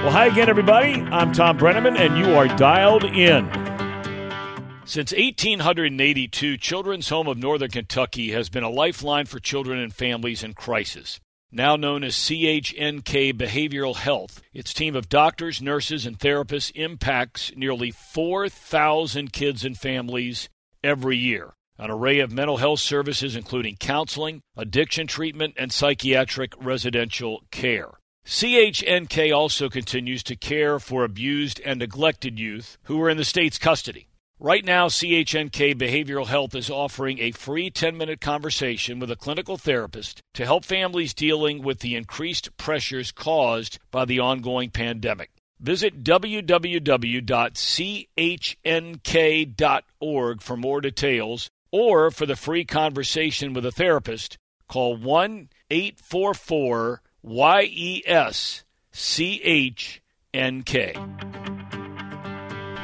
Well, hi again, everybody. I'm Thom Brennaman, and you are dialed in. Since 1882, Children's Home of Northern Kentucky has been a lifeline for children and families in crisis. Now known as CHNK Behavioral Health, its team of doctors, nurses, and therapists impacts nearly 4,000 kids and families every year. An array of mental health services, including counseling, addiction treatment, and psychiatric residential care. CHNK also continues to care for abused and neglected youth who are in the state's custody. Right now, CHNK Behavioral Health is offering a free 10 minute conversation with a clinical therapist to help families dealing with the increased pressures caused by the ongoing pandemic. Visit www.chnk.org for more details or for the free conversation with a therapist. Call 1 844 Y E S C H N K.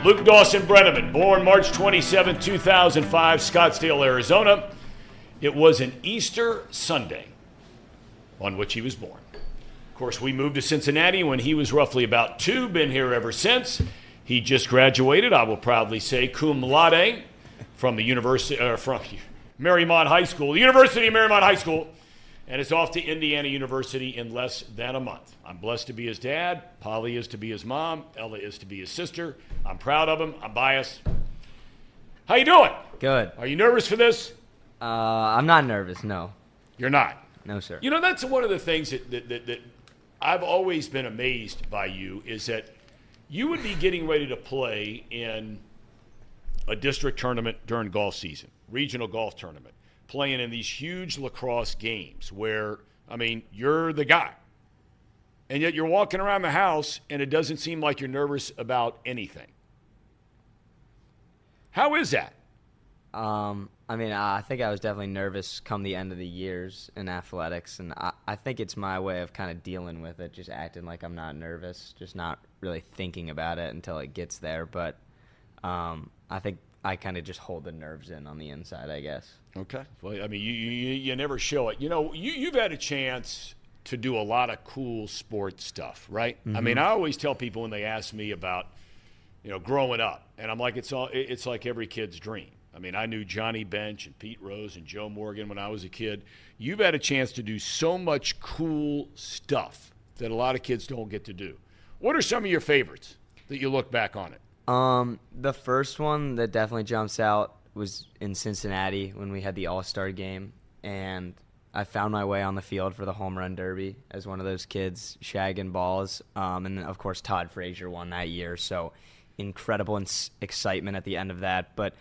Luke Dawson Brennaman, born March 27, 2005, Scottsdale, Arizona. It was an Easter Sunday on which he was born. Of course, we moved to Cincinnati when he was roughly about two, been here ever since. He just graduated, I will proudly say, cum laude from the University, uh, from Mariemont High School, the University of Mariemont High School and is off to Indiana University in less than a month. I'm blessed to be his dad. Polly is to be his mom. Ella is to be his sister. I'm proud of him. I'm biased. How you doing? Good. Are you nervous for this? Uh, I'm not nervous. No. You're not. No, sir. You know that's one of the things that, that, that, that I've always been amazed by you is that you would be getting ready to play in a district tournament during golf season, regional golf tournament playing in these huge lacrosse games where, I mean, you're the guy. And yet you're walking around the house and it doesn't seem like you're nervous about anything. How is that? Um, I mean, I think I was definitely nervous come the end of the years in athletics, and I, I think it's my way of kind of dealing with it, just acting like I'm not nervous, just not really thinking about it until it gets there. But um, I think I kind of just hold the nerves in on the inside, I guess. Okay. Well, I mean, you, you, you never show it. You know, you, you've had a chance to do a lot of cool sports stuff, right? Mm-hmm. I mean, I always tell people when they ask me about, you know, growing up, and I'm like, it's all, it's like every kid's dream. I mean, I knew Johnny Bench and Pete Rose and Joe Morgan when I was a kid. You've had a chance to do so much cool stuff that a lot of kids don't get to do. What are some of your favorites that you look back on it? Um, the first one that definitely jumps out was in Cincinnati when we had the All Star game, and I found my way on the field for the home run derby as one of those kids shagging balls. Um, and of course, Todd Frazier won that year, so incredible excitement at the end of that. But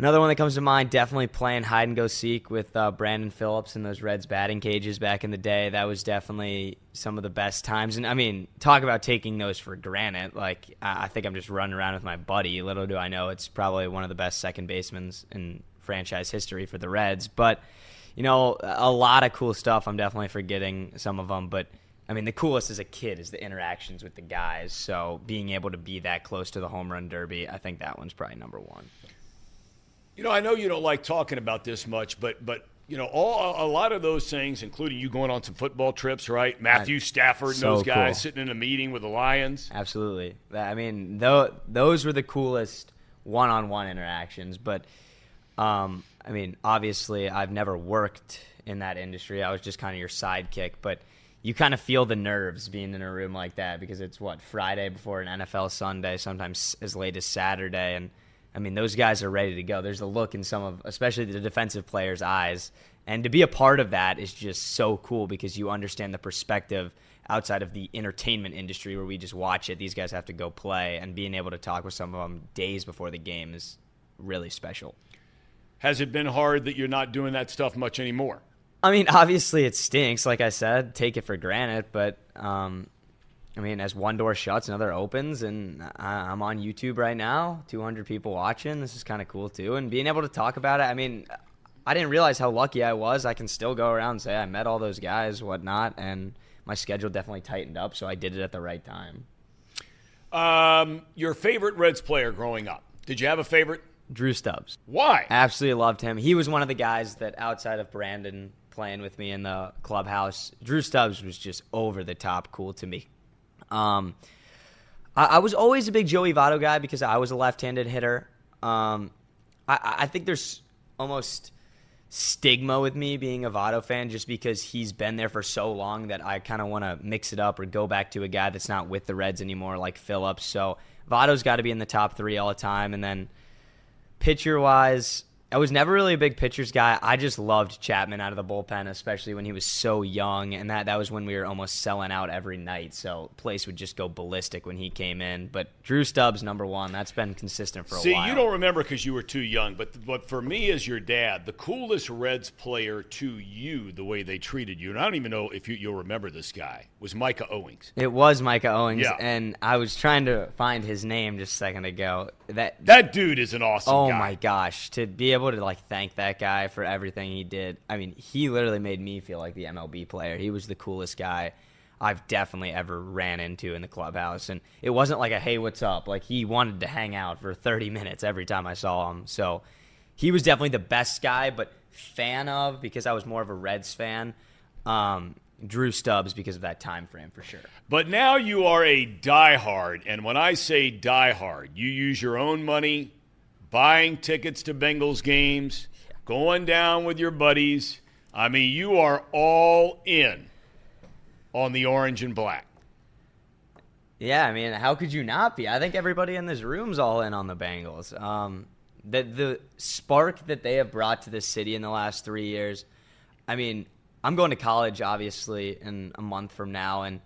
Another one that comes to mind, definitely playing hide and go seek with uh, Brandon Phillips in those Reds batting cages back in the day. That was definitely some of the best times. And I mean, talk about taking those for granted. Like, I think I'm just running around with my buddy. Little do I know, it's probably one of the best second basemen in franchise history for the Reds. But, you know, a lot of cool stuff. I'm definitely forgetting some of them. But, I mean, the coolest as a kid is the interactions with the guys. So being able to be that close to the home run derby, I think that one's probably number one. You know, I know you don't like talking about this much, but but you know, all a lot of those things, including you going on some football trips, right? Matthew Stafford so and those guys cool. sitting in a meeting with the Lions. Absolutely. I mean, though those were the coolest one-on-one interactions. But um, I mean, obviously, I've never worked in that industry. I was just kind of your sidekick, but you kind of feel the nerves being in a room like that because it's what Friday before an NFL Sunday, sometimes as late as Saturday, and I mean those guys are ready to go. There's a look in some of, especially the defensive players' eyes, and to be a part of that is just so cool because you understand the perspective outside of the entertainment industry where we just watch it. These guys have to go play, and being able to talk with some of them days before the game is really special. Has it been hard that you're not doing that stuff much anymore? I mean, obviously it stinks. Like I said, take it for granted. But um, I mean, as one door shuts, another opens, and I'm on YouTube right now. 200 people watching. This is kind of cool too, and being able to talk about it. I mean, I didn't realize how lucky I was. I can still go around and say I met all those guys, whatnot, and my schedule definitely tightened up, so I did it at the right time. Um, your favorite Reds player growing up? Did you have a favorite? Drew Stubbs. Why? Absolutely loved him. He was one of the guys that outside of Brandon playing with me in the clubhouse. Drew Stubbs was just over the top cool to me. Um, I, I, was always a big Joey Votto guy because I was a left-handed hitter. Um, I, I, think there's almost stigma with me being a Votto fan just because he's been there for so long that I kind of want to mix it up or go back to a guy that's not with the Reds anymore, like Phillips. So Votto's got to be in the top three all the time, and then pitcher wise I was never really a big pitchers guy. I just loved Chapman out of the bullpen, especially when he was so young, and that that was when we were almost selling out every night. So place would just go ballistic when he came in. But Drew Stubbs, number one, that's been consistent for a See, while. See, you don't remember because you were too young, but but for me as your dad, the coolest Reds player to you, the way they treated you, and I don't even know if you, you'll remember this guy, was Micah Owings. It was Micah Owings, yeah. and I was trying to find his name just a second ago. That that dude is an awesome. Oh guy. my gosh, to be able to like thank that guy for everything he did. I mean, he literally made me feel like the MLB player. He was the coolest guy I've definitely ever ran into in the clubhouse. And it wasn't like a hey, what's up? Like he wanted to hang out for 30 minutes every time I saw him. So he was definitely the best guy, but fan of because I was more of a Reds fan. Um, Drew Stubbs because of that time frame for sure. But now you are a diehard, and when I say diehard, you use your own money, buying tickets to Bengals games, going down with your buddies. I mean, you are all in on the orange and black. Yeah, I mean, how could you not be? I think everybody in this room's all in on the Bengals. Um, the the spark that they have brought to this city in the last three years. I mean, I'm going to college obviously in a month from now, and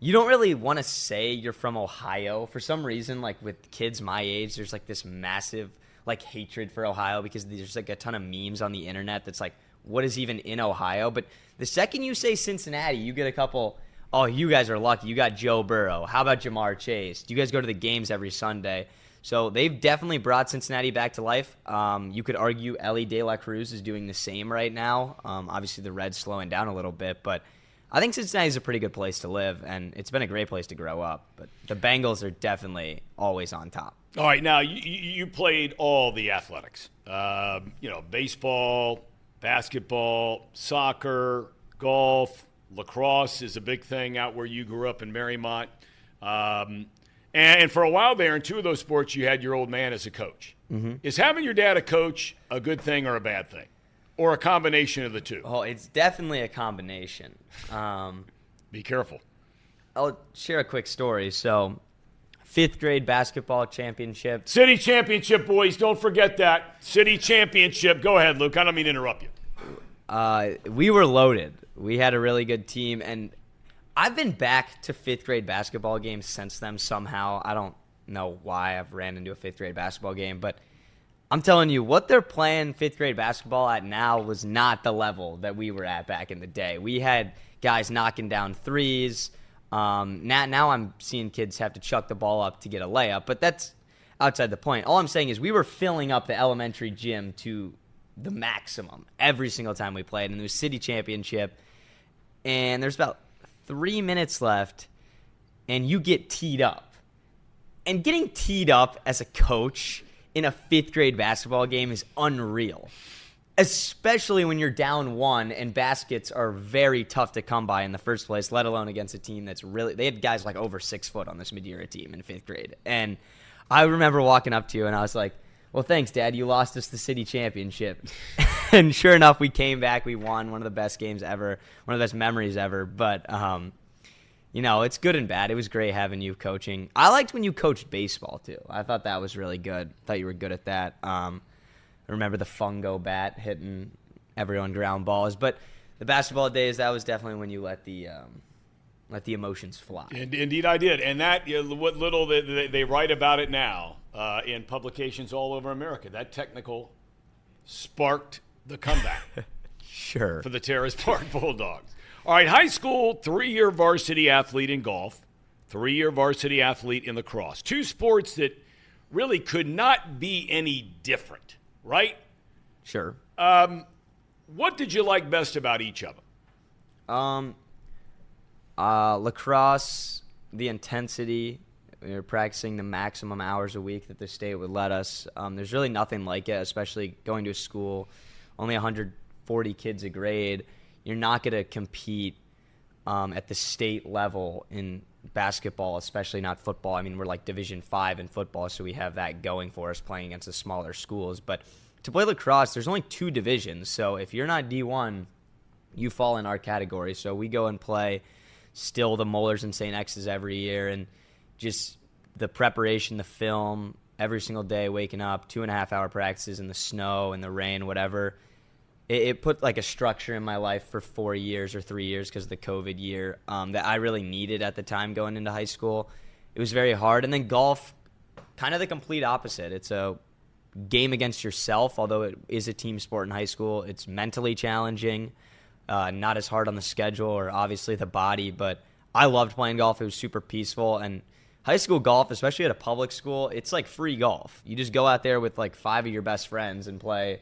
you don't really want to say you're from Ohio for some reason. Like with kids my age, there's like this massive like hatred for Ohio because there's like a ton of memes on the internet that's like, what is even in Ohio? But the second you say Cincinnati, you get a couple. Oh, you guys are lucky. You got Joe Burrow. How about Ja'Marr Chase? Do you guys go to the games every Sunday? So they've definitely brought Cincinnati back to life. Um, you could argue Elly De La Cruz is doing the same right now. Um, obviously, the Reds slowing down a little bit, but I think Cincinnati is a pretty good place to live, and it's been a great place to grow up. But the Bengals are definitely always on top. All right, now you, you played all the athletics. Uh, you know, baseball, basketball, soccer, golf, lacrosse is a big thing out where you grew up in Mariemont. Um, and, and, for a while there, in two of those sports, you had your old man as a coach. Mm-hmm. Is having your dad a coach a good thing or a bad thing? Or a combination of the two? Oh, it's definitely a combination. Um, Be careful. I'll share a quick story. So, fifth grade basketball championship. City championship, boys. Don't forget that. City championship. Go ahead, Luke. I don't mean to interrupt you. Uh, we were loaded. We had a really good team. And I've been back to fifth grade basketball games since then somehow. I don't know why I've ran into a fifth grade basketball game, but I'm telling you, what they're playing fifth grade basketball at now was not the level that we were at back in the day. We had guys knocking down threes. Um, now, now I'm seeing kids have to chuck the ball up to get a layup, but that's outside the point. All I'm saying is we were filling up the elementary gym to the maximum every single time we played, and it was city championship. And there's about three minutes left, and you get teed up. And getting teed up as a coach in a fifth grade basketball game is unreal especially when you're down one and baskets are very tough to come by in the first place, let alone against a team that's really. They had guys like over six foot on this Madeira team in fifth grade. And I remember walking up to you and I was like, "Well, thanks, Dad. You lost us the city championship." and sure enough, we came back. We won one of the best games ever, one of the best memories ever. But um, you know, it's good and bad. It was great having you coaching. I liked when you coached baseball too. I thought that was really good. I thought you were good at that. Um, I remember the fungo bat hitting everyone ground balls, but the basketball days that was definitely when you let the um, let the emotions fly. Indeed, I did, and that you know, what little they, they, write about it now uh, in publications all over America. That technical sparked the comeback. sure. For the Terrace Park Bulldogs. All right, high school, three-year varsity athlete in golf, three-year varsity athlete in lacrosse. Two sports that really could not be any different, right? Sure. Um, what did you like best about each of them? Um, uh, lacrosse, the intensity. We were practicing the maximum hours a week that the state would let us. Um, there's really nothing like it, especially going to a school, only 140 kids a grade. You're not going to compete um, at the state level in basketball, especially not football. I mean, we're like Division Five in football, so we have that going for us playing against the smaller schools. But to play lacrosse, there's only two divisions. So if you're not D1, you fall in our category. So we go and play still the Moellers and St. X's every year, and just the preparation, the film, every single day, waking up, two and a half hour practices in the snow and the rain, whatever. It, it put like a structure in my life for four years or three years because of the COVID year um, that I really needed at the time going into high school. It was very hard, and then golf, kind of the complete opposite. It's a game against yourself, although it is a team sport in high school. It's mentally challenging uh, not as hard on the schedule or obviously the body, but I loved playing golf. It was super peaceful. And high school golf, especially at a public school, it's like free golf. You just go out there with like five of your best friends and play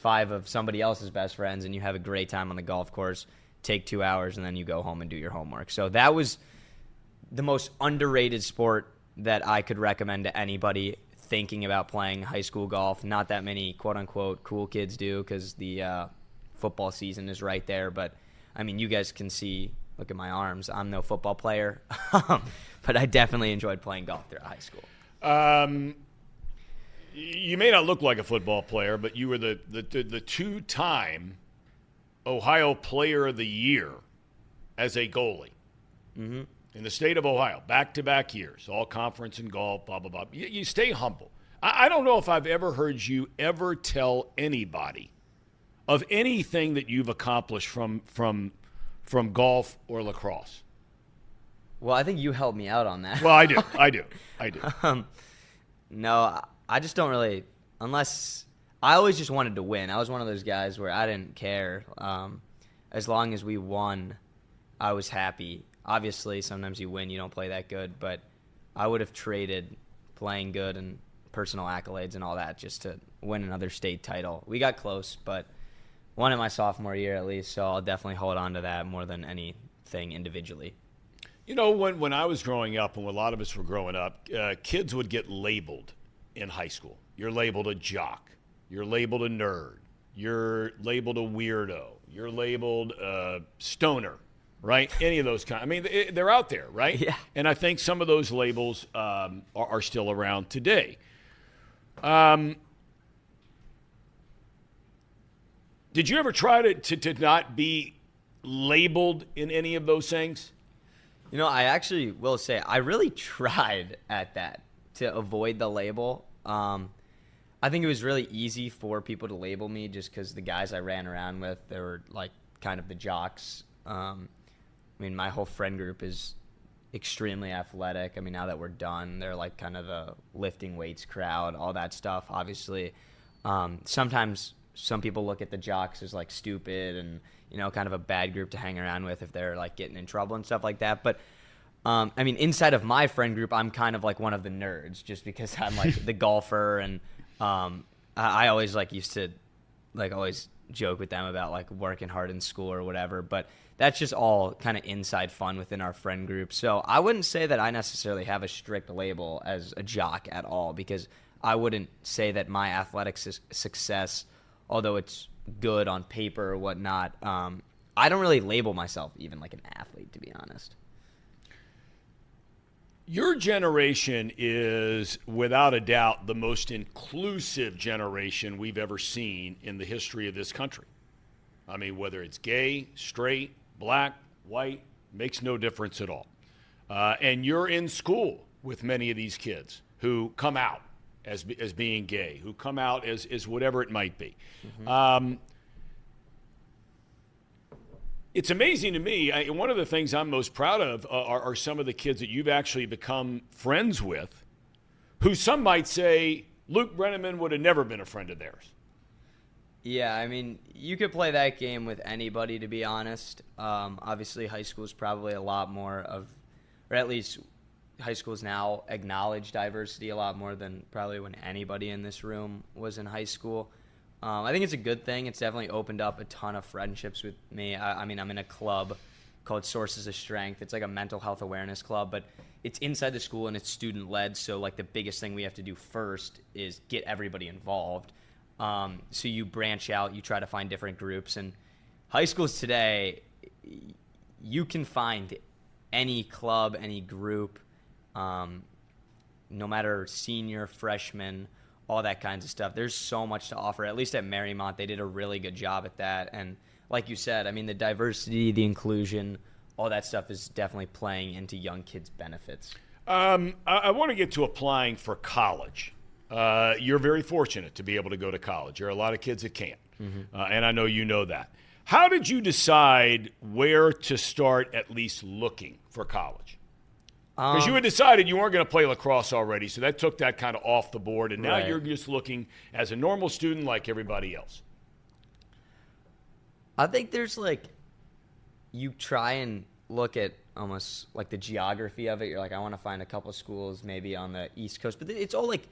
five of somebody else's best friends, and you have a great time on the golf course. Take two hours, and then you go home and do your homework. So that was the most underrated sport that I could recommend to anybody thinking about playing high school golf. Not that many quote unquote cool kids do because the uh, football season is right there. But I mean, you guys can see. Look at my arms. I'm no football player, but I definitely enjoyed playing golf throughout high school. Um, you may not look like a football player, but you were the the, the, two time Ohio Player of the Year as a goalie. Mm-hmm. In the state of Ohio, back to back years, all conference and golf, blah, blah, blah. You, you stay humble. I, I don't know if I've ever heard you ever tell anybody of anything that you've accomplished from from from golf or lacrosse? Well, I think you helped me out on that. Well, I do. I do. I do. um, no, I just don't really unless I always just wanted to win. I was one of those guys where I didn't care. Um, as long as we won, I was happy. Obviously, sometimes you win, you don't play that good, but I would have traded playing good and personal accolades and all that just to win another state title. We got close, but one in my sophomore year at least, so I'll definitely hold on to that more than anything individually. You know, when, when I was growing up, and when a lot of us were growing up, uh, kids would get labeled in high school. You're labeled a jock. You're labeled a nerd. You're labeled a weirdo. You're labeled a stoner, right? Any of those kind. I mean, they're out there, right? Yeah. And I think some of those labels um, are, are, still around today. Um, Did you ever try to, to, to not be labeled in any of those things? You know, I actually will say I really tried at that to avoid the label. Um, I think it was really easy for people to label me just because the guys I ran around with, they were like kind of the jocks. Um, I mean, my whole friend group is extremely athletic. I mean, now that we're done, they're like kind of the lifting weights crowd, all that stuff. Obviously, um, sometimes some people look at the jocks as like stupid and you know kind of a bad group to hang around with if they're like getting in trouble and stuff like that but um, I mean, inside of my friend group, I'm kind of like one of the nerds, just because I'm like the golfer, and um, I, I, always like used to like always joke with them about like working hard in school or whatever. But that's just all kind of inside fun within our friend group. So I wouldn't say that I necessarily have a strict label as a jock at all, because I wouldn't say that my athletic su- success although it's good on paper or whatnot. Um, I don't really label myself even like an athlete, to be honest. Your generation is, without a doubt, the most inclusive generation we've ever seen in the history of this country. I mean, whether it's gay, straight, black, white, makes no difference at all. Uh, and you're in school with many of these kids who come out as, as being gay, who come out as, as whatever it might be. Mm-hmm. Um, it's amazing to me. I, one of the things I'm most proud of uh, are, are, some of the kids that you've actually become friends with, who some might say Luke Brennaman would have never been a friend of theirs. Yeah, I mean, you could play that game with anybody, to be honest. Um, obviously, high school is probably a lot more of, or at least high schools now acknowledge diversity a lot more than probably when anybody in this room was in high school. Um, I think it's a good thing. It's definitely opened up a ton of friendships with me. I, I, mean, I'm in a club called Sources of Strength. It's like a mental health awareness club, but it's inside the school and it's student led. So, like, the biggest thing we have to do first is get everybody involved. Um, so, you branch out, you try to find different groups. And high schools today, you can find any club, any group, um, no matter senior, freshman all that kinds of stuff. There's so much to offer. At least at Mariemont, they did a really good job at that. And like you said, I mean, the diversity, the inclusion, all that stuff is definitely playing into young kids' benefits. Um, I, I want to get to applying for college. Uh, you're very fortunate to be able to go to college. There are a lot of kids that can't, mm-hmm. uh, and I know you know that. How did you decide where to start at least looking for college? Because um, you had decided you weren't going to play lacrosse already, so that took that kind of off the board, and now right. you're just looking as a normal student like everybody else. I think there's like, you try and look at almost like the geography of it. You're like, I want to find a couple schools maybe on the East Coast, but it's all like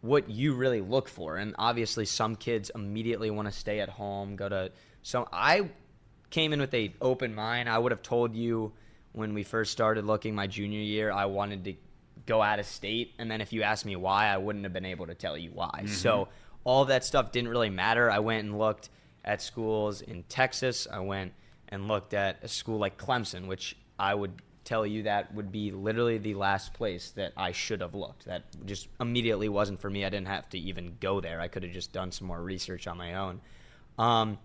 what you really look for. And obviously, some kids immediately want to stay at home, go to some. I came in with a open mind. I would have told you when we first started looking my junior year, I wanted to go out of state. And then if you asked me why, I wouldn't have been able to tell you why. Mm-hmm. So all that stuff didn't really matter. I went and looked at schools in Texas. I went and looked at a school like Clemson, which I would tell you that would be literally the last place that I should have looked. That just immediately wasn't for me. I didn't have to even go there. I could have just done some more research on my own. Um,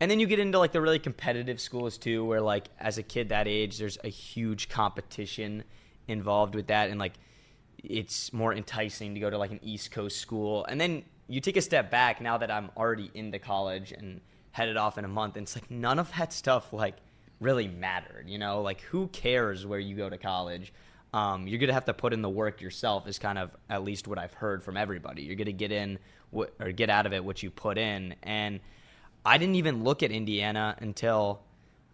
and then you get into like the really competitive schools too, where like as a kid that age, there's a huge competition involved with that, and like it's more enticing to go to like an East Coast school. And then you take a step back now that I'm already into college and headed off in a month, and it's like none of that stuff like really mattered. You know, like who cares where you go to college? Um, you're gonna have to put in the work yourself. Is kind of at least what I've heard from everybody. You're gonna get in or get out of it what you put in, and I didn't even look at Indiana until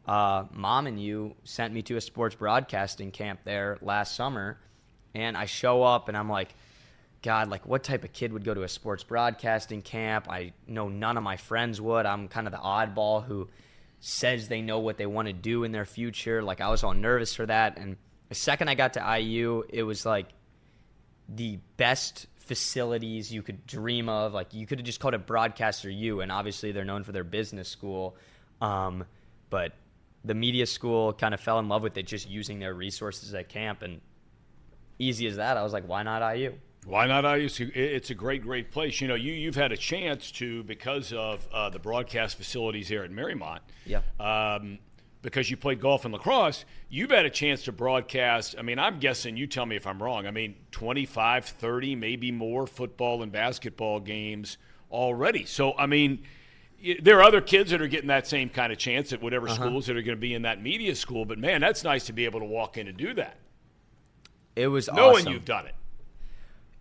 uh, mom and you sent me to a sports broadcasting camp there last summer. And I show up and I'm like, God, like what type of kid would go to a sports broadcasting camp? I know none of my friends would. I'm kind of the oddball who says they know what they want to do in their future. Like I was all nervous for that. And the second I got to IU, it was like the best facilities you could dream of. Like you could have just called it Broadcaster U, and obviously they're known for their business school. Um, but the media school kind of fell in love with it, just using their resources at camp, and easy as that. I was like, why not IU? Why not IU? It's a great, great place. You know, you you've had a chance to because of uh, the broadcast facilities here at Mariemont. Yeah. Um, because you played golf and lacrosse, you've had a chance to broadcast. I mean, I'm guessing, you tell me if I'm wrong, I mean, 25, 30, maybe more football and basketball games already. So, I mean, there are other kids that are getting that same kind of chance at whatever uh-huh. schools that are going to be in that media school. But man, that's nice to be able to walk in and do that. It was knowing awesome. you've done it.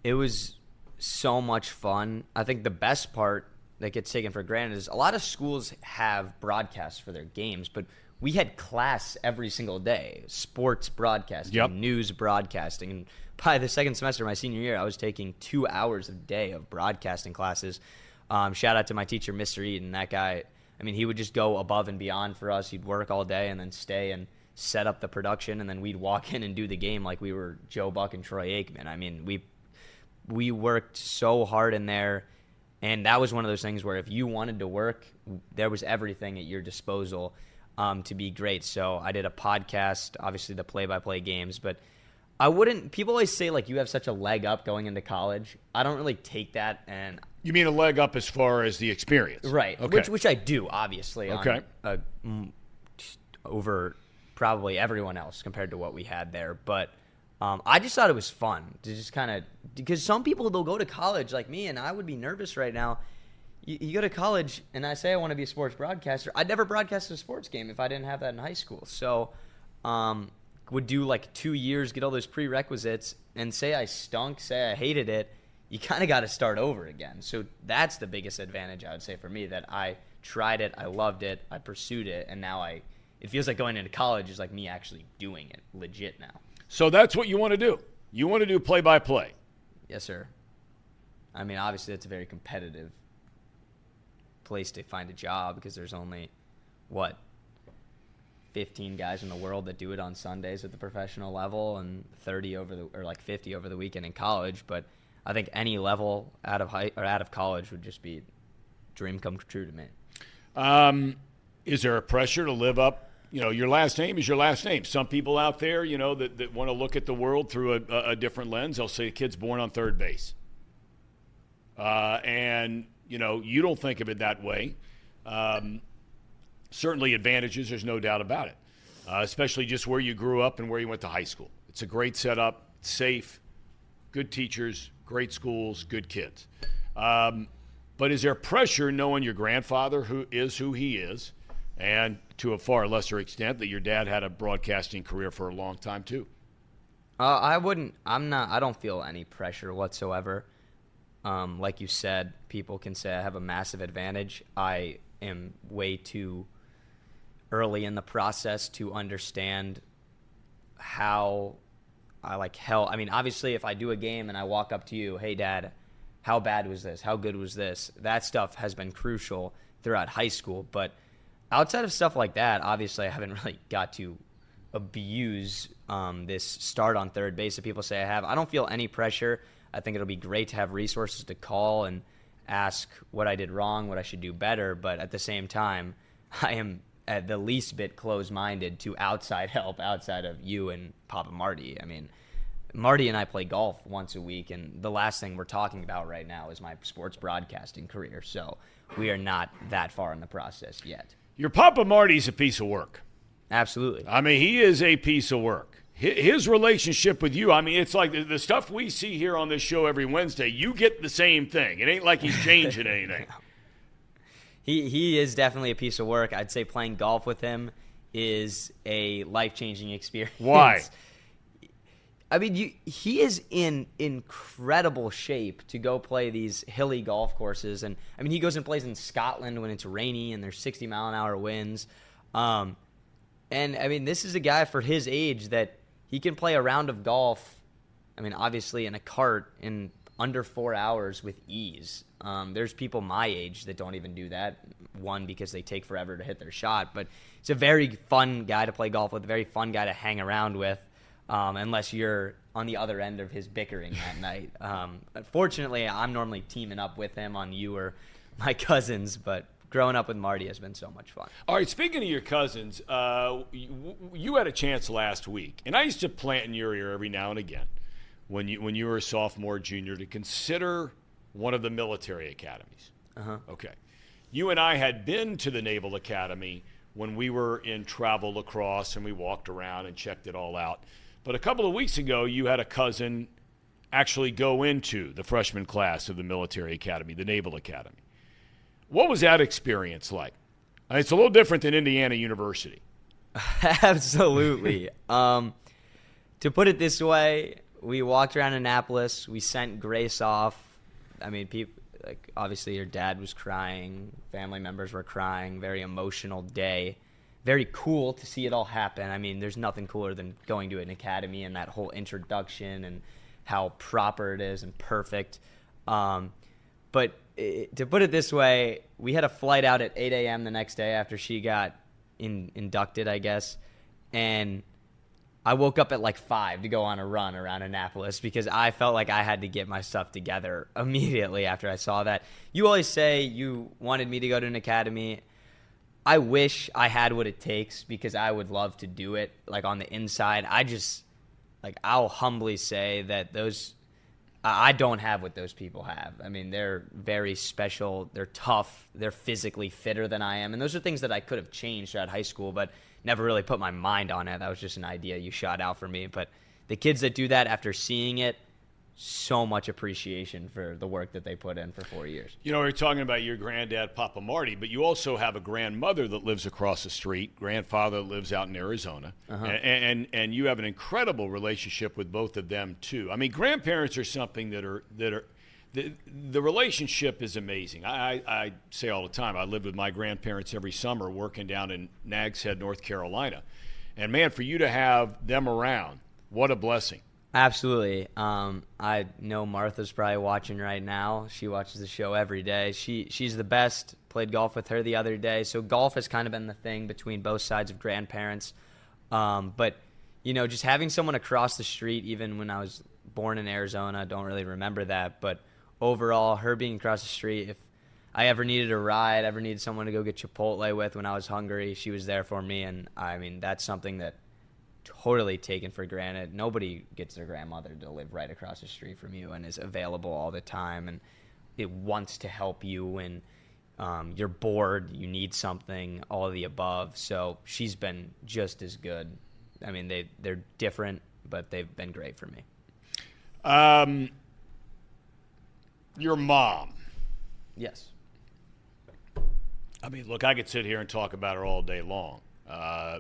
It was so much fun. I think the best part that gets taken for granted is a lot of schools have broadcasts for their games, but we had class every single day sports broadcasting yep. news broadcasting. And by the second semester of my senior year i was taking two hours a day of broadcasting classes. Um, shout out to my teacher mr eden that guy i mean he would just go above and beyond for us. He'd work all day and then stay and set up the production. And then we'd walk in and do the game like we were joe buck and troy aikman. I mean we we worked so hard in there. And that was one of those things where if you wanted to work there was everything at your disposal um, to be great. So I did a podcast, obviously the play-by-play games, but I wouldn't. People always say like you have such a leg up going into college. I don't really take that, and You mean a leg up as far as the experience? right, Okay. which which I do obviously. Okay. a- mm, over probably everyone else compared to what we had there, but um, I just thought it was fun to just kind of because some people they'll go to college like me, and I would be nervous right now. You, you go to college, and I say I want to be a sports broadcaster. I'd never broadcast a sports game if I didn't have that in high school. So, um, would do like two years, get all those prerequisites, and say I stunk, say I hated it. You kind of got to start over again. So that's the biggest advantage I would say for me that I tried it, I loved it, I pursued it, and now I. It feels like going into college is like me actually doing it legit now. So that's what you want to do. You want to do play by play. Yes, sir. I mean, obviously, it's a very competitive place to find a job because there's only what 15 guys in the world that do it on Sundays at the professional level, and 30 over the or like 50 over the weekend in college. But I think any level out of high or out of college would just be dream come true to me. Um, is there a pressure to live up? You know, your last name is your last name. Some people out there, you know, that, that want to look at the world through a, a different lens, they'll say a kid's born on third base. Uh, and, you know, you don't think of it that way. Um, certainly advantages, there's no doubt about it, uh, especially just where you grew up and where you went to high school. It's a great setup, safe, good teachers, great schools, good kids. Um, but is there pressure knowing your grandfather who is who he is, and to a far lesser extent that your dad had a broadcasting career for a long time too? Uh, I wouldn't. I'm not. I don't feel any pressure whatsoever. Um, like you said, people can say I have a massive advantage. I am way too early in the process to understand how I like hell. I mean, obviously, if I do a game and I walk up to you, hey, dad, how bad was this? How good was this? That stuff has been crucial throughout high school. But outside of stuff like that, obviously, I haven't really got to abuse um, this start on third base that people say I have. I don't feel any pressure. I think it'll be great to have resources to call and ask what I did wrong, what I should do better. But at the same time, I am at the least bit closed minded to outside help outside of you and Papa Marty. I mean, Marty and I play golf once a week, and the last thing we're talking about right now is my sports broadcasting career. So we are not that far in the process yet. Your Papa Marty's a piece of work. Absolutely. I mean, he is a piece of work. Hi- His relationship with you, I mean, it's like the, the stuff we see here on this show every Wednesday. You get the same thing. It ain't like he's changing anything. He he is definitely a piece of work. I'd say playing golf with him is a life changing experience. Why? I mean, you, he is in incredible shape to go play these hilly golf courses, and I mean, he goes and plays in Scotland when it's rainy and there's 60 mile an hour winds. Um, and I mean, this is a guy for his age that he can play a round of golf. I mean, obviously in a cart in under four hours with ease. Um, there's people my age that don't even do that. One because they take forever to hit their shot, but he's a very fun guy to play golf with, very fun guy to hang around with. Um, unless you're on the other end of his bickering that night. Um, unfortunately, I'm normally teaming up with him on you or my cousins, but growing up with Marty has been so much fun. All right, speaking of your cousins, uh, you, you had a chance last week, and I used to plant in your ear every now and again when you when you were a sophomore, junior, to consider one of the military academies. Uh-huh. Okay, you and I had been to the Naval Academy when we were in travel lacrosse, and we walked around and checked it all out. But a couple of weeks ago, you had a cousin actually go into the freshman class of the military academy, the Naval Academy. What was that experience like? Uh, It's a little different than Indiana University. Absolutely. um, to put it this way, we walked around Annapolis. We sent Grace off. I mean, people like obviously your dad was crying. Family members were crying. Very emotional day. Very cool to see it all happen. I mean, there's nothing cooler than going to an academy and that whole introduction and how proper it is and perfect. Um, but to put it this way, we had a flight out at 8 a.m. the next day after she got in, inducted, I guess, and I woke up at like five to go on a run around Annapolis because I felt like I had to get my stuff together immediately after I saw that. You always say you wanted me to go to an academy. I wish I had what it takes because I would love to do it like on the inside. I just like I'll humbly say that those I don't have what those people have. I mean, they're very special. They're tough. They're physically fitter than I am, and those are things that I could have changed throughout high school, but never really put my mind on it. That was just an idea you shot out for me. But the kids that do that after seeing it so much appreciation for the work that they put in for four years. You know, we are talking about your granddad, Papa Marty, but you also have a grandmother that lives across the street, grandfather lives out in Arizona, uh-huh. and, and, and you have an incredible relationship with both of them too. I mean, grandparents are something that are that are the the relationship is amazing. I, I, I say all the time, I lived with my grandparents every summer, working down in Nags Head, North Carolina, and man, for you to have them around, what a blessing. Absolutely. Um, I know Martha's probably watching right now. She watches the show every day. She she's the best. Played golf with her the other day. So golf has kind of been the thing between both sides of grandparents. Um, but you know, just having someone across the street, even when I was born in Arizona, don't really remember that. But overall, her being across the street, if I ever needed a ride, ever needed someone to go get Chipotle with when I was hungry, she was there for me. And I mean, that's something that totally taken for granted. Nobody gets their grandmother to live right across the street from you and is available all the time and it wants to help you when um, you're bored, you need something, all of the above. So she's been just as good. I mean, they they're different, but they've been great for me. Um, your mom. Yes. I mean, look, I could sit here and talk about her all day long. Uh,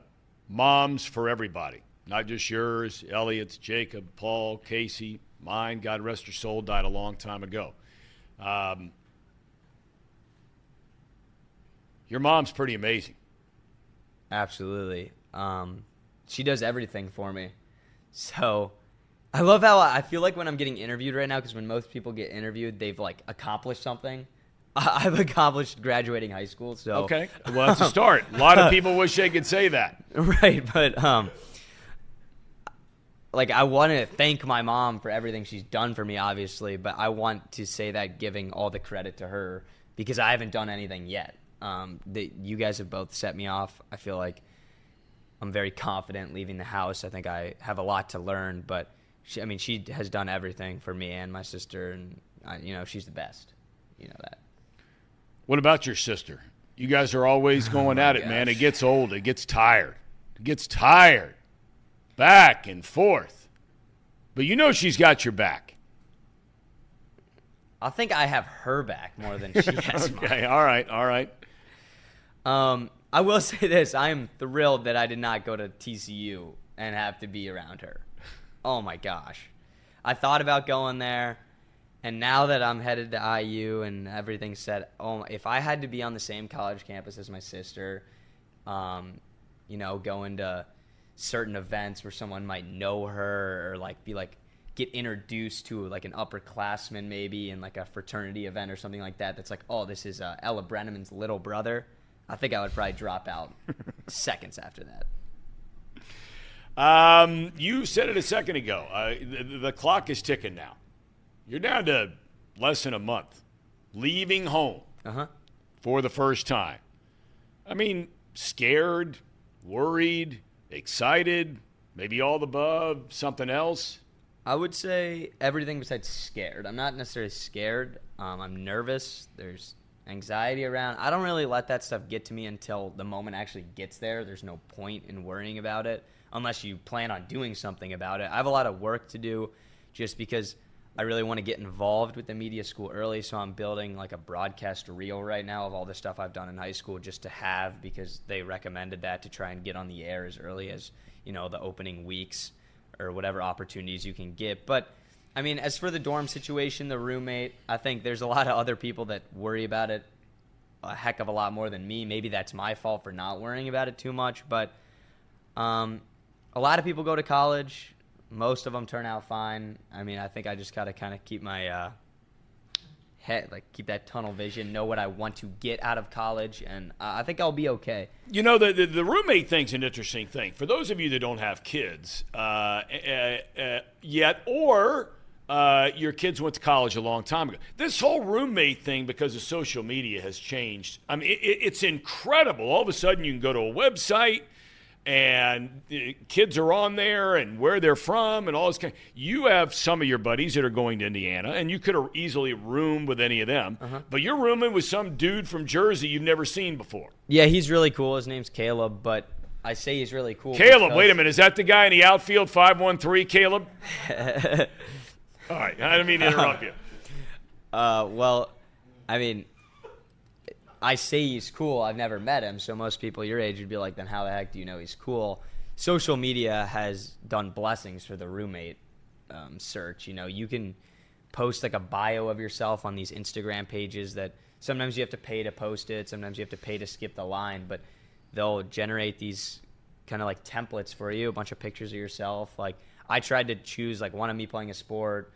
moms for everybody, not just yours, Elliot's, Jacob, Paul, Casey, mine. God rest her soul, died a long time ago. Um, your mom's pretty amazing. Absolutely. Um, she does everything for me. So I love how I feel like when I'm getting interviewed right now, because when most people get interviewed, they've like accomplished something. I've accomplished graduating high school. So okay, well that's a start. A lot of people wish they could say that. Right, but um, like I want to thank my mom for everything she's done for me, obviously, but I want to say that giving all the credit to her because I haven't done anything yet. Um, that you guys have both set me off. I feel like I'm very confident leaving the house. I think I have a lot to learn, but she, I mean, she has done everything for me and my sister, and I, you know, she's the best. You know that. What about your sister? You guys are always oh going oh at it, gosh. man. It gets old. It gets tired. It gets tired. Back and forth. But you know she's got your back. I think I have her back more than she has okay, all right, all right. Um, I will say this: I am thrilled that I did not go to TCU and have to be around her. Oh my gosh, I thought about going there. And now that I'm headed to IU and everything's set, oh, if I had to be on the same college campus as my sister, um, you know, going to certain events where someone might know her or like be like get introduced to like an upperclassman maybe in like a fraternity event or something like that. That's like, oh, this is uh, Ella Brennaman's little brother. I think I would probably drop out seconds after that. Um, you said it a second ago. Uh, the, the clock is ticking now. You're down to less than a month leaving home uh-huh. for the first time. I mean, scared, worried, excited, maybe all the above, something else? I would say everything besides scared. I'm not necessarily scared. Um, I'm nervous. There's anxiety around. I don't really let that stuff get to me until the moment actually gets there. There's no point in worrying about it unless you plan on doing something about it. I have a lot of work to do just because – I really want to get involved with the media school early, so I'm building like a broadcast reel right now of all the stuff I've done in high school just to have because they recommended that to try and get on the air as early as, you know, the opening weeks or whatever opportunities you can get. But I mean, as for the dorm situation, the roommate, I think there's a lot of other people that worry about it a heck of a lot more than me. Maybe that's my fault for not worrying about it too much, but um, a lot of people go to college most of them turn out fine. I mean, I think I just got to kind of keep my uh, head, like keep that tunnel vision, know what I want to get out of college, and I think I'll be okay. You know, the, the, the roommate thing's an interesting thing. For those of you that don't have kids uh, uh, uh yet, or uh, your kids went to college a long time ago, this whole roommate thing, because of social media, has changed. I mean, it, it's incredible. All of a sudden, you can go to a website – and uh, kids are on there and where they're from and all this kind. You have some of your buddies that are going to Indiana, and you could have easily roomed with any of them, Uh-huh. but you're rooming with some dude from Jersey you've never seen before. Yeah, he's really cool. His name's Caleb, but I say he's really cool. Caleb, because- wait a minute, is that the guy in the outfield, five one three, Caleb? all right, I didn't mean to interrupt you. Uh, well, I mean, I say he's cool. I've never met him, so most people your age would be like, "Then how the heck do you know he's cool?" Social media has done blessings for the roommate um, search. You know, you can post like a bio of yourself on these Instagram pages that sometimes you have to pay to post it, sometimes you have to pay to skip the line, but they'll generate these kind of like templates for you, a bunch of pictures of yourself. Like I tried to choose like one of me playing a sport,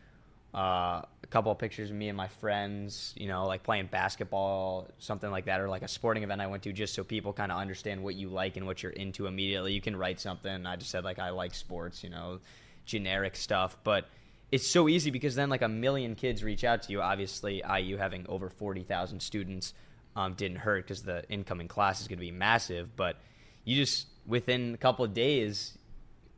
uh, a couple of pictures of me and my friends, you know, like playing basketball, something like that, or like a sporting event I went to, just so people kind of understand what you like and what you're into immediately. You can write something. I just said like I like sports, you know, generic stuff, but it's so easy because then like a million kids reach out to you. Obviously, IU having over forty thousand students um, didn't hurt because the incoming class is going to be massive, but you just within a couple of days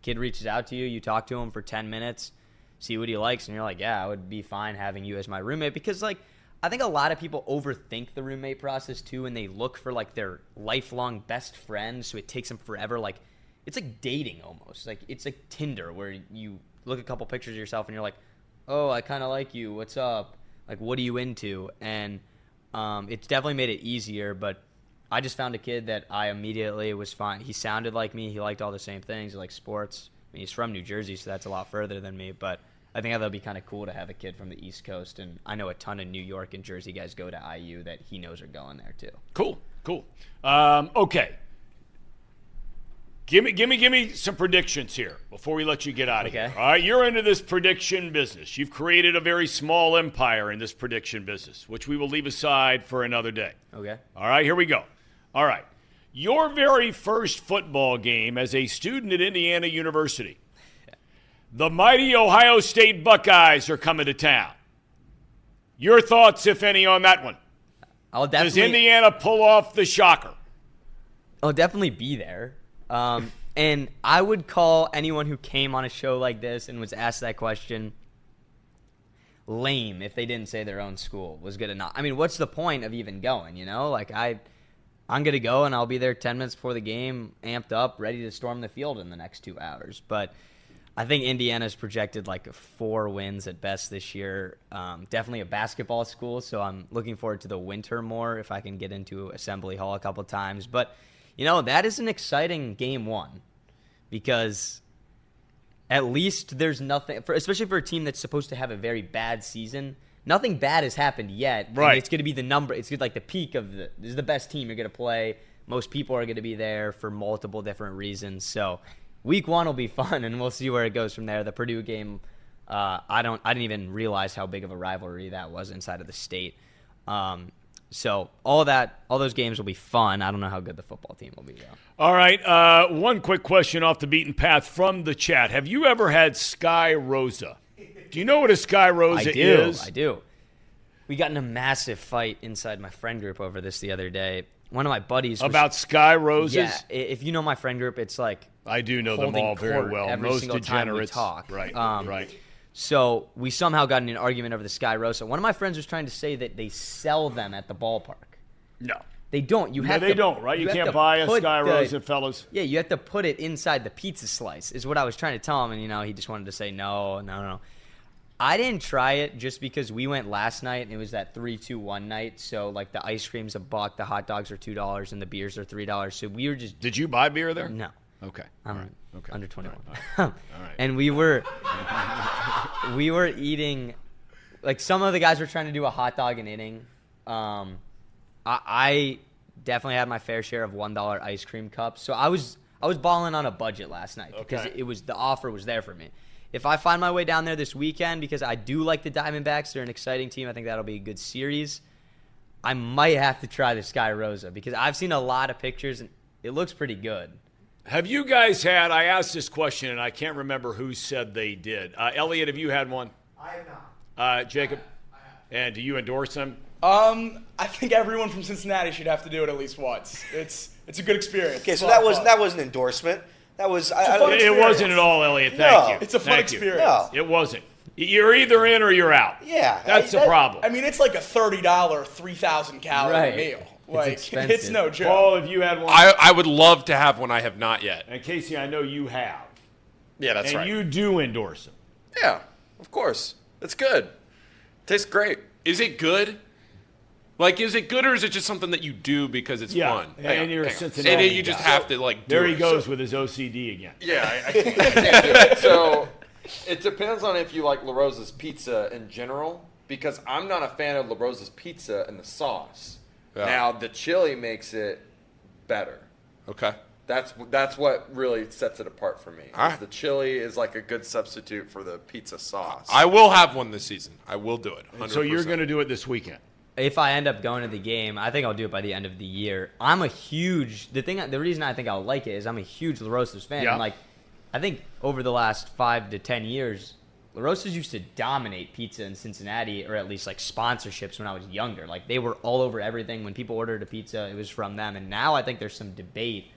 kid reaches out to you, you talk to him for 10 minutes, see what he likes, and you're like, yeah, I would be fine having you as my roommate because, like, I think a lot of people overthink the roommate process too, and they look for like their lifelong best friend, so it takes them forever. Like, it's like dating almost. Like, it's like Tinder where you look a couple pictures of yourself and you're like, oh, I kind of like you. What's up? Like, what are you into? And um, it's definitely made it easier, but I just found a kid that I immediately was fine. He sounded like me. He liked all the same things. He liked sports. Mean, he's from New Jersey, so that's a lot further than me. But I think that'll be kind of cool to have a kid from the East Coast. And I know a ton of New York and Jersey guys go to IU that he knows are going there too. Cool, cool. Um, okay. Give me, give me, give me some predictions here before we let you get out of Okay. here. All right, you're into this prediction business. You've created a very small empire in this prediction business, which we will leave aside for another day. Okay. All right, here we go. All right. Your very first football game as a student at Indiana University. The mighty Ohio State Buckeyes are coming to town. Your thoughts, if any, on that one? I'll Does. Indiana pull off the shocker? I'll definitely be there. Um, and I would call anyone who came on a show like this and was asked that question lame if they didn't say their own school was good enough. I mean, what's the point of even going? You know, like I, I'm gonna go and I'll be there ten minutes before the game, amped up, ready to storm the field in the next two hours. But I think Indiana's projected like four wins at best this year. Um, definitely a basketball school, so I'm looking forward to the winter more if I can get into Assembly Hall a couple times. But you know that is an exciting game one because at least there's nothing, for, especially for a team that's supposed to have a very bad season. Nothing bad has happened yet. Right. it's going to be the number. It's like the peak of the. This is the best team you're going to play. Most people are going to be there for multiple different reasons. So, week one will be fun, and we'll see where it goes from there. The Purdue game, uh, I don't. I didn't even realize how big of a rivalry that was inside of the state. Um, so all that, all those games will be fun. I don't know how good the football team will be though. All right. Uh, one quick question off the beaten path from the chat. Have you ever had Sky Rosa? Do you know what a Sky Rosa I do. is? I do. We got in a massive fight inside my friend group over this the other day. One of my buddies was, About Sky Roses? yeah. If you know my friend group, it's like I do know them all very well. every Most single time we degenerates. talk. Right. Um, right. So we somehow got in an argument over the Sky Rosa. One of my friends was trying to say that they sell them at the ballpark. No. They don't. You No, have they to, don't, right? You, have can't buy a Sky the- Rosa, fellas. Yeah, you have to put it inside the pizza slice. Is what I was trying to tell him, and you know he just wanted to say no, no, no. I didn't try it just because we went last night and it was that three two one night. So like the ice cream's a buck, the hot dogs are two dollars, and the beers are three dollars. So we were just Did you buy beer there? no. Okay. I'm All right. Okay. under 21. right. And we were we were eating like some of the guys were trying to do a hot dog an inning. Um, I, I definitely had my fair share of one dollar ice cream cups. So I was I was balling on a budget last night because Okay. it was the offer was there for me. If I find my way down there this weekend because I do like the Diamondbacks, they're an exciting team. I think that'll be a good series. I might have to try the Sky Rosa because I've seen a lot of pictures and it looks pretty good. Have you guys had? I asked this question and I can't remember who said they did. Uh, Elliot, have you had one? I have not. Uh, Jacob, and do you endorse them? Um, I think everyone from Cincinnati should have to do it at least once. It's it's a good experience. Okay, so that was fun. that was an endorsement. That was I, a I fun don't- It wasn't at all, Elliot. Thank No. you. It's a fun Thank experience. No. It wasn't. You're either in or you're out. Yeah, That's I- the that- problem. I mean, it's like a thirty dollar, three thousand calorie Right. meal. It's Like expensive. it's no joke. Paul, have you had one? I, I would love to have one I have not yet. and Casey, I know you have. Yeah, that's and right. you do endorse them. Yeah, of course. It's good. Tastes great. is it good? Like, is it good or is it just something that you do because it's fun? Yeah, fun? and Hang you're a hang. Cincinnati. And you just guy. have to like. Do There he it. goes with his OCD again. Yeah, I, I, can't, I can't do it. So it depends on if you like La Rosa's pizza in general, because I'm not a fan of La Rosa's pizza and the sauce. Yeah. Now the chili makes it better. Okay. That's that's what really sets it apart for me. is All right. The chili is like a good substitute for the pizza sauce. I will have one this season. I will do it. 100%. So you're going to do it this weekend. If I end up going to the game, I think I'll do it by the end of the year. I'm a huge the thing. The reason I think I'll like it is I'm a huge La Rosa's fan. Yeah. And like, I think over the last five to ten years, La Rosa's used to dominate pizza in Cincinnati, or at least like sponsorships when I was younger. Like they were all over everything. When people ordered a pizza, it was from them. And now I think there's some debate,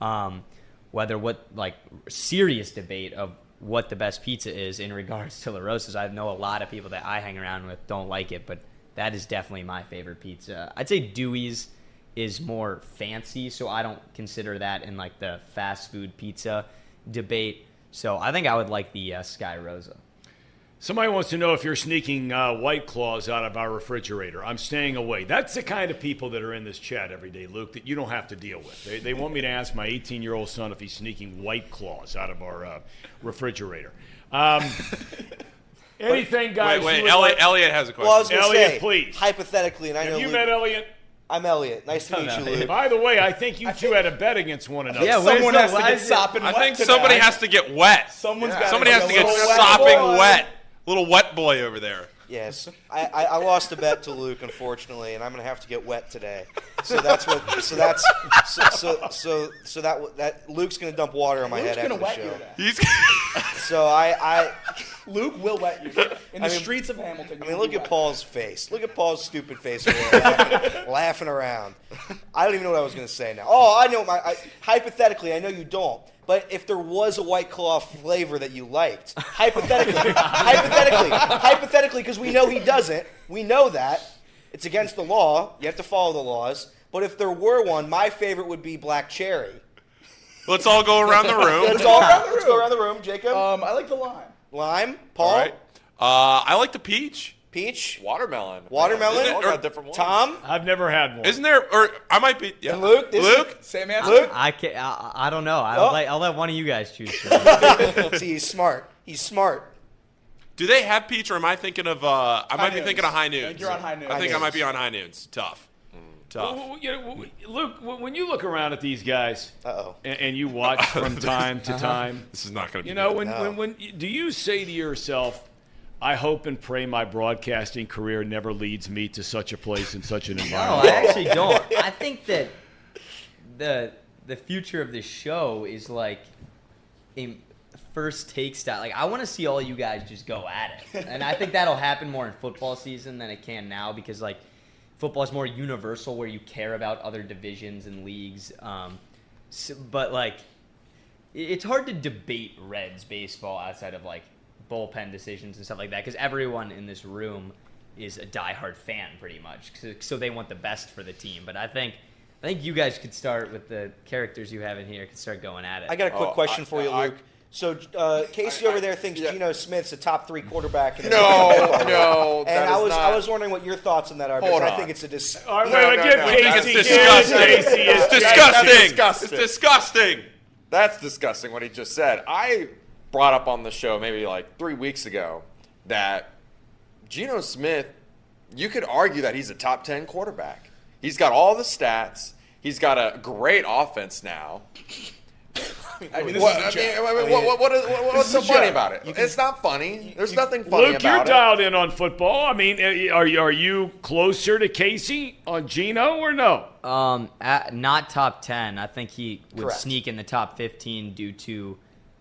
um, whether what like serious debate of what the best pizza is in regards to La Rosa's. I know a lot of people that I hang around with don't like it, but that is definitely my favorite pizza. I'd say Dewey's is more fancy, so I don't consider that in like the fast food pizza debate. So I think I would like the uh, Sky Rosa. Somebody wants to know if you're sneaking uh, White Claws out of our refrigerator. I'm staying away. That's the kind of people that are in this chat every day, Luke, that you don't have to deal with. They, they want me to ask my 18 year old son if he's sneaking White Claws out of our uh, refrigerator. Um, anything, guys? Wait, wait. you Elliot, like- Elliot has a question. Well, I was going to Elliot, say, please. hypothetically, and I know Have you Luke- met Elliot? I'm Elliot. Nice to meet you, Luke. By the way, I think you two had a bet against one another. Yeah, Someone has to get is it- sopping I wet think somebody has to get wet. Someone's got Somebody has to get wet sopping boy. wet. Little wet boy over there. Yes, I, I, I lost a bet to Luke, unfortunately, and I'm going to have to get wet today. So that's what. So that's so so so, so that that Luke's going to dump water on my Luke's head gonna after the wet show. you today. He's. So I I Luke will wet you in the I mean- streets of Hamilton. I mean, look at wet. Paul's face. Look at Paul's stupid face laughing, laughing around. I don't even know what I was going to say now. Oh, I know. My I, hypothetically, I know you don't. But if there was a White Claw flavor that you liked, hypothetically, hypothetically, hypothetically, because we know he doesn't, we know that it's against the law. You have to follow the laws. But if there were one, my favorite would be black cherry. Let's all go around the room. Let's go around the room. Let's go around the room. Jacob, Um, I like the lime. Lime, Paul, All right. Uh, I like the peach. peach, Watermelon. Watermelon? They Or- got different ones. Tom, I've never had one. Isn't there? Or I might be. Yeah. and Luke. This Luke. Same answer. Luke. I can I, I don't know. I'll, Oh. let, I'll let one of you guys choose. first. See, he's smart. He's smart. Do they have peach, or am I thinking of? Uh, I might be thinking of high I noons. you're on High Noons. I think High I might be on high noons. Tough. Tough. Well, you know, Luke, when you look around at these guys Uh-oh. and, and you watch from time to uh-huh. time, This is not going to be. you know, when, No. when, when do you say to yourself, I hope and pray my broadcasting career never leads me to such a place in such an environment. No. I actually don't. I think that the the future of this show is like a first take style. Like I want to see all you guys just go at it, and I think that'll happen more in football season than it can now because like football is more universal where you care about other divisions and leagues. Um, so, but like it's hard to debate Reds baseball outside of like bullpen decisions and stuff like that because everyone in this room is a diehard fan pretty much. So, so they want the best for the team. But I think I think you guys could start with the characters you have in here. Could start going at it. I got a quick Oh, question I- for you, I- Luke. So uh, Casey over there thinks yeah. Geno Smith's a top three quarterback. In the No, no, And I was not- I was wondering what your thoughts on that are. because Hold I on. think it's a dis- All right, No, wait, wait, no, give no, Casey, that's disgusting. Casey his It's check. disgusting. disgusting. It's disgusting. That's disgusting what he just said. I brought up on the show maybe like three weeks ago that Geno Smith, you could argue that he's a top 10 quarterback. He's got all the stats, he's got a great offense now. I mean, this What, is a I joke. mean, I mean, what, what, what is, what's so funny joke. about it? it's not funny. There's nothing funny about it. Luke, you're dialed in on football. I mean, uh, are you, are you closer to Casey on Geno or no? Um, at, not top ten. I think he would Correct. sneak in the top fifteen due to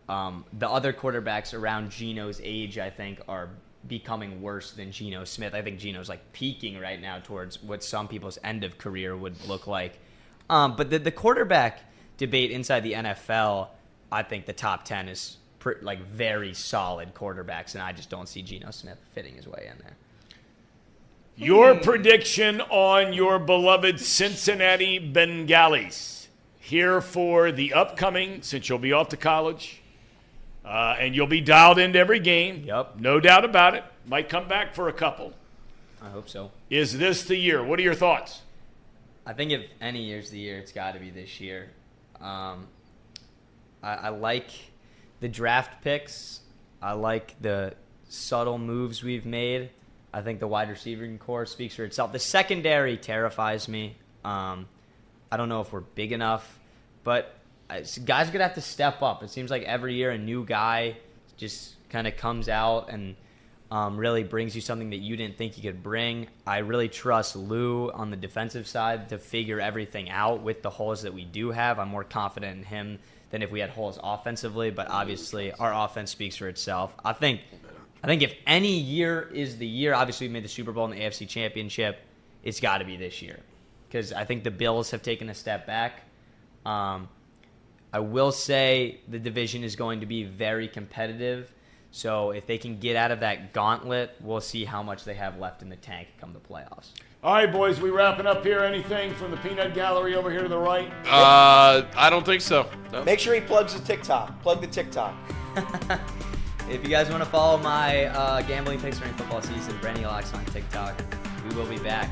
um, the other quarterbacks around Geno's age. I think are becoming worse than Geno Smith. I think Geno's like peaking right now towards what some people's end of career would look like. Um, but the, the quarterback debate inside the NFL, I think the top 10 is pr- like very solid quarterbacks, and I just don't see Geno Smith fitting his way in there. Your prediction on your beloved Cincinnati Bengals here for the upcoming, since you'll be off to college, uh, and you'll be dialed into every game. Yep. No doubt about it. Might come back for a couple. I hope so. Is this the year? What are your thoughts? I think if any year's the year, it's got to be this year. Um, I, I like the draft picks. I like the subtle moves we've made. I think the wide receiving corps speaks for itself. The secondary terrifies me. Um, I don't know if we're big enough, but guys are gonna have to step up. It seems like every year a new guy just kind of comes out and um, really brings you something that you didn't think he could bring. I really trust Lou on the defensive side to figure everything out with the holes that we do have. I'm more confident in him than if we had holes offensively, but obviously our offense speaks for itself. I think I think if any year is the year, obviously we made the Super Bowl and the AFC Championship, it's got to be this year because I think the Bills have taken a step back. Um, I will say the division is going to be very competitive. So if they can get out of that gauntlet, we'll see how much they have left in the tank come the playoffs. All right, boys, we wrapping up here. Anything from the peanut gallery over here to the right? Uh, I don't think so. No. Make sure he plugs the TikTok. Plug the TikTok. If you guys want to follow my uh, gambling picks during football season, Brenny Locks on TikTok. We will be back.